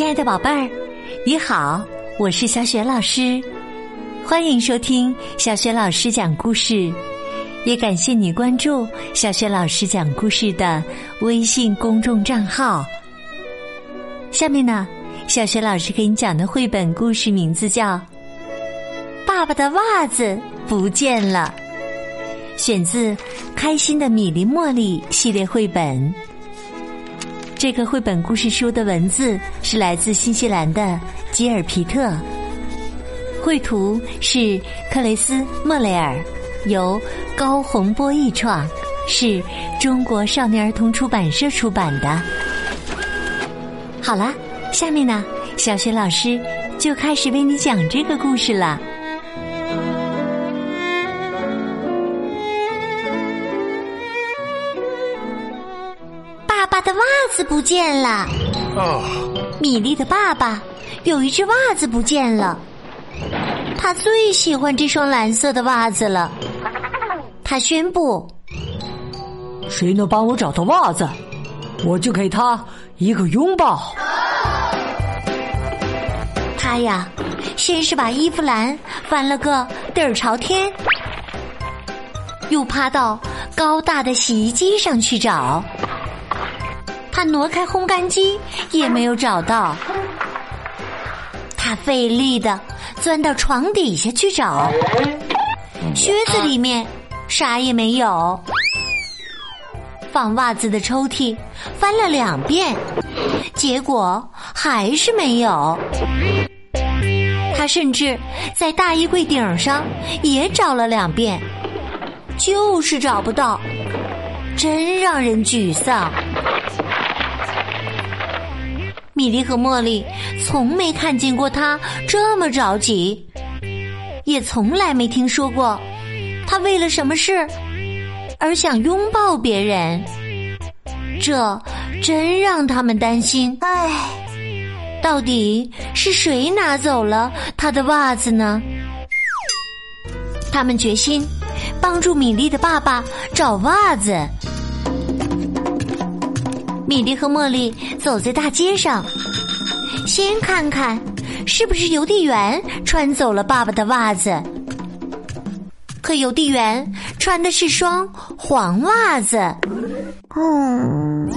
亲爱的宝贝儿，你好，我是小雪老师，欢迎收听小雪老师讲故事，也感谢你关注小雪老师讲故事的微信公众账号。下面呢，小雪老师给你讲的绘本故事名字叫《爸爸的袜子不见了》，选自《开心的米粒茉莉》系列绘本。这个绘本故事书的文字是来自新西兰的吉尔皮特，绘图是克雷斯莫雷尔，由高洪波译创，是中国少年儿童出版社出版的。好了，下面呢，小雪老师就开始为你讲这个故事了。见了。啊，米莉的爸爸有一只袜子不见了，他最喜欢这双蓝色的袜子了。他宣布，谁能帮我找到袜子，我就给他一个拥抱。他呀，先是把衣服篮翻了个底儿朝天，又趴到高大的洗衣机上去找。他挪开烘干机，也没有找到。他费力的钻到床底下去找，靴子里面啥也没有。放袜子的抽屉翻了两遍，结果还是没有。他甚至在大衣柜顶上也找了两遍，就是找不到，真让人沮丧。米莉和茉莉从没看见过他这么着急，也从来没听说过他为了什么事而想拥抱别人。这真让他们担心。唉，到底是谁拿走了他的袜子呢？他们决心帮助米莉的爸爸找袜子。米莉和茉莉走在大街上，先看看是不是邮递员穿走了爸爸的袜子。可邮递员穿的是双黄袜子。嗯，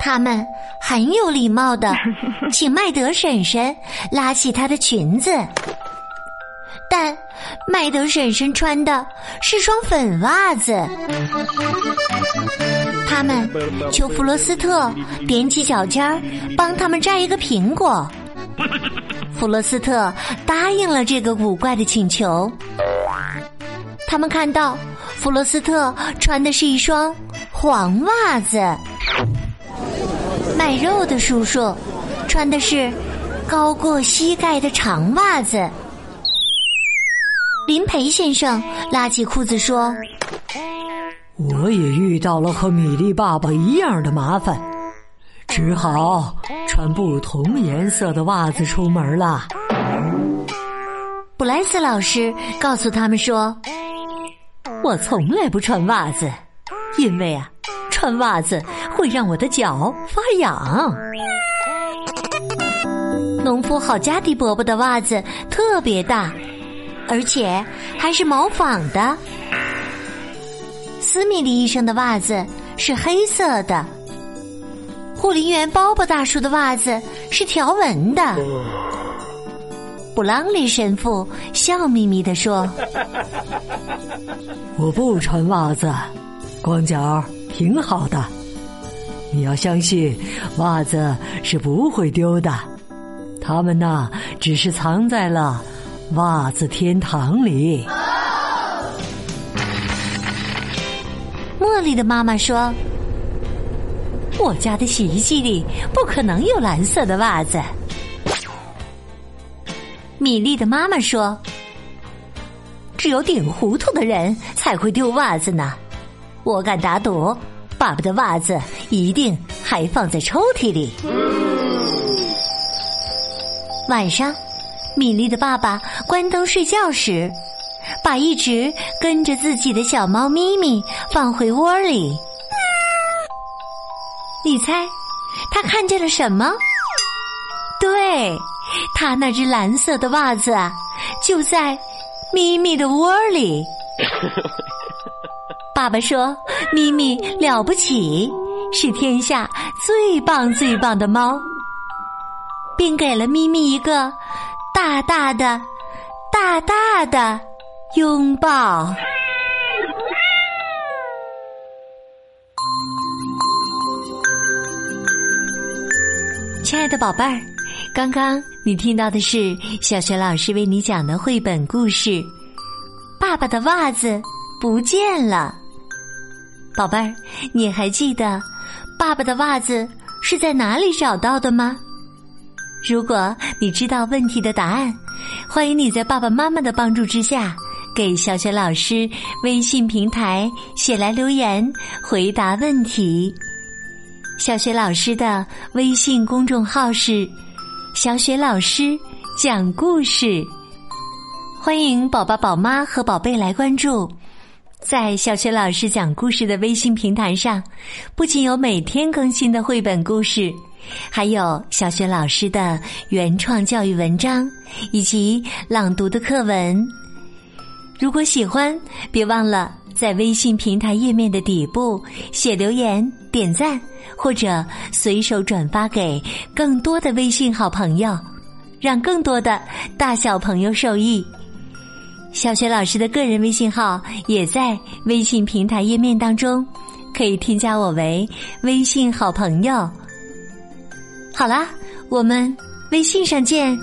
他们很有礼貌的 请麦德婶婶拉起她的裙子，但麦德婶婶穿的是双粉袜子。他们求弗罗斯特踮起脚尖儿帮他们摘一个苹果。弗罗斯特答应了这个古怪的请求。他们看到弗罗斯特穿的是一双黄袜子，卖肉的叔叔穿的是高过膝盖的长袜子。林培先生拉起裤子说。我也遇到了和米粒爸爸一样的麻烦，只好穿不同颜色的袜子出门了。布莱斯老师告诉他们说：“我从来不穿袜子，因为啊，穿袜子会让我的脚发痒。”农夫好加迪伯伯的袜子特别大，而且还是毛纺的。斯米利医生的袜子是黑色的，护林员鲍勃大叔的袜子是条纹的。布朗利神父笑眯眯地说：“ 我不穿袜子，光脚挺好的。你要相信，袜子是不会丢的，他们呐，只是藏在了袜子天堂里。”茉莉的妈妈说：“我家的洗衣机里不可能有蓝色的袜子。”米莉的妈妈说：“只有顶糊涂的人才会丢袜子呢。我敢打赌，爸爸的袜子一定还放在抽屉里。”晚上，米莉的爸爸关灯睡觉时。把一直跟着自己的小猫咪咪放回窝里。你猜，他看见了什么？对，他那只蓝色的袜子就在咪咪的窝里。爸爸说：“咪咪了不起，是天下最棒最棒的猫。”并给了咪咪一个大大的、大大的拥抱。亲爱的宝贝儿，刚刚你听到的是小学老师为你讲的绘本故事《爸爸的袜子不见了》。宝贝儿，你还记得爸爸的袜子是在哪里找到的吗？如果你知道问题的答案，欢迎你在爸爸妈妈的帮助之下，给小雪老师微信平台写来留言，回答问题。小雪老师的微信公众号是“小雪老师讲故事”，欢迎宝宝、宝妈和宝贝来关注。在小雪老师讲故事的微信平台上，不仅有每天更新的绘本故事。还有小学老师的原创教育文章以及朗读的课文。如果喜欢，别忘了在微信平台页面的底部写留言、点赞，或者随手转发给更多的微信好朋友，让更多的大小朋友受益。小学老师的个人微信号也在微信平台页面当中，可以添加我为微信好朋友。好啦，我们微信上见。